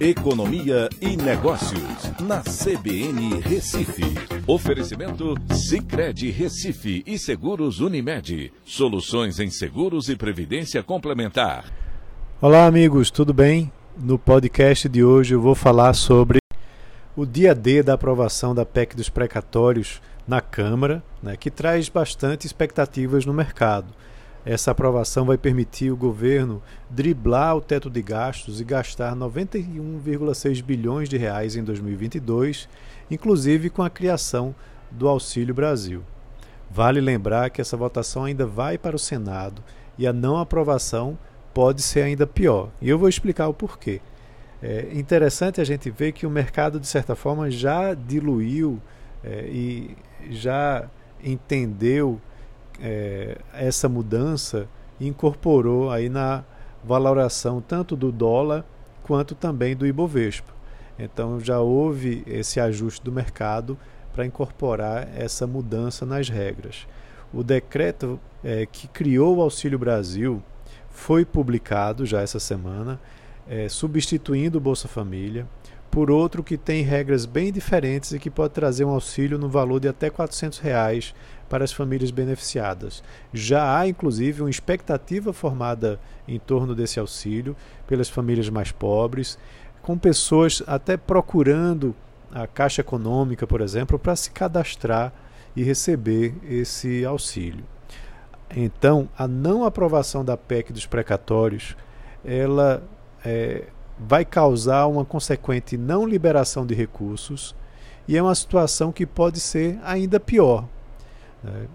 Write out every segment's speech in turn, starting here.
Economia e Negócios, na CBN Recife. Oferecimento Cicred Recife e Seguros Unimed. Soluções em seguros e previdência complementar. Olá, amigos, tudo bem? No podcast de hoje eu vou falar sobre o dia D da aprovação da PEC dos precatórios na Câmara, né, que traz bastante expectativas no mercado. Essa aprovação vai permitir o governo driblar o teto de gastos e gastar 91,6 bilhões de reais em 2022, inclusive com a criação do Auxílio Brasil. Vale lembrar que essa votação ainda vai para o Senado e a não aprovação pode ser ainda pior. E eu vou explicar o porquê. É interessante a gente ver que o mercado, de certa forma, já diluiu é, e já entendeu é, essa mudança incorporou aí na valoração tanto do dólar quanto também do Ibovespa. Então já houve esse ajuste do mercado para incorporar essa mudança nas regras. O decreto é, que criou o Auxílio Brasil foi publicado já essa semana, é, substituindo o Bolsa Família por outro que tem regras bem diferentes e que pode trazer um auxílio no valor de até 400 reais para as famílias beneficiadas. Já há, inclusive, uma expectativa formada em torno desse auxílio pelas famílias mais pobres, com pessoas até procurando a Caixa Econômica, por exemplo, para se cadastrar e receber esse auxílio. Então, a não aprovação da PEC dos precatórios, ela é, vai causar uma consequente não liberação de recursos e é uma situação que pode ser ainda pior. Né?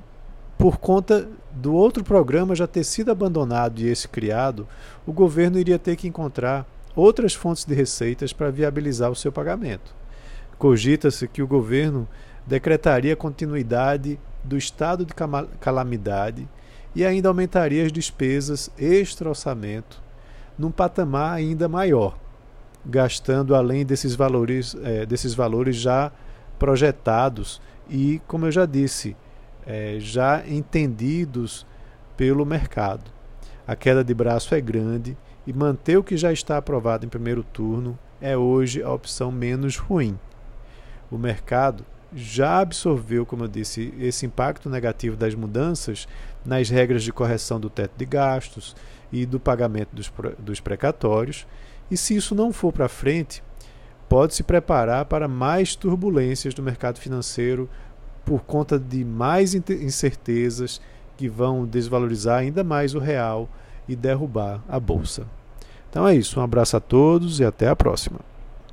Por conta do outro programa já ter sido abandonado e esse criado, o governo iria ter que encontrar outras fontes de receitas para viabilizar o seu pagamento. Cogita-se que o governo decretaria continuidade do estado de calamidade e ainda aumentaria as despesas extra-orçamento num patamar ainda maior, gastando além desses valores, é, desses valores já projetados e, como eu já disse, é, já entendidos pelo mercado. A queda de braço é grande e manter o que já está aprovado em primeiro turno é hoje a opção menos ruim. O mercado já absorveu, como eu disse, esse impacto negativo das mudanças nas regras de correção do teto de gastos e do pagamento dos, dos precatórios, e se isso não for para frente, pode se preparar para mais turbulências do mercado financeiro por conta de mais incertezas que vão desvalorizar ainda mais o real e derrubar a bolsa. Então é isso, um abraço a todos e até a próxima.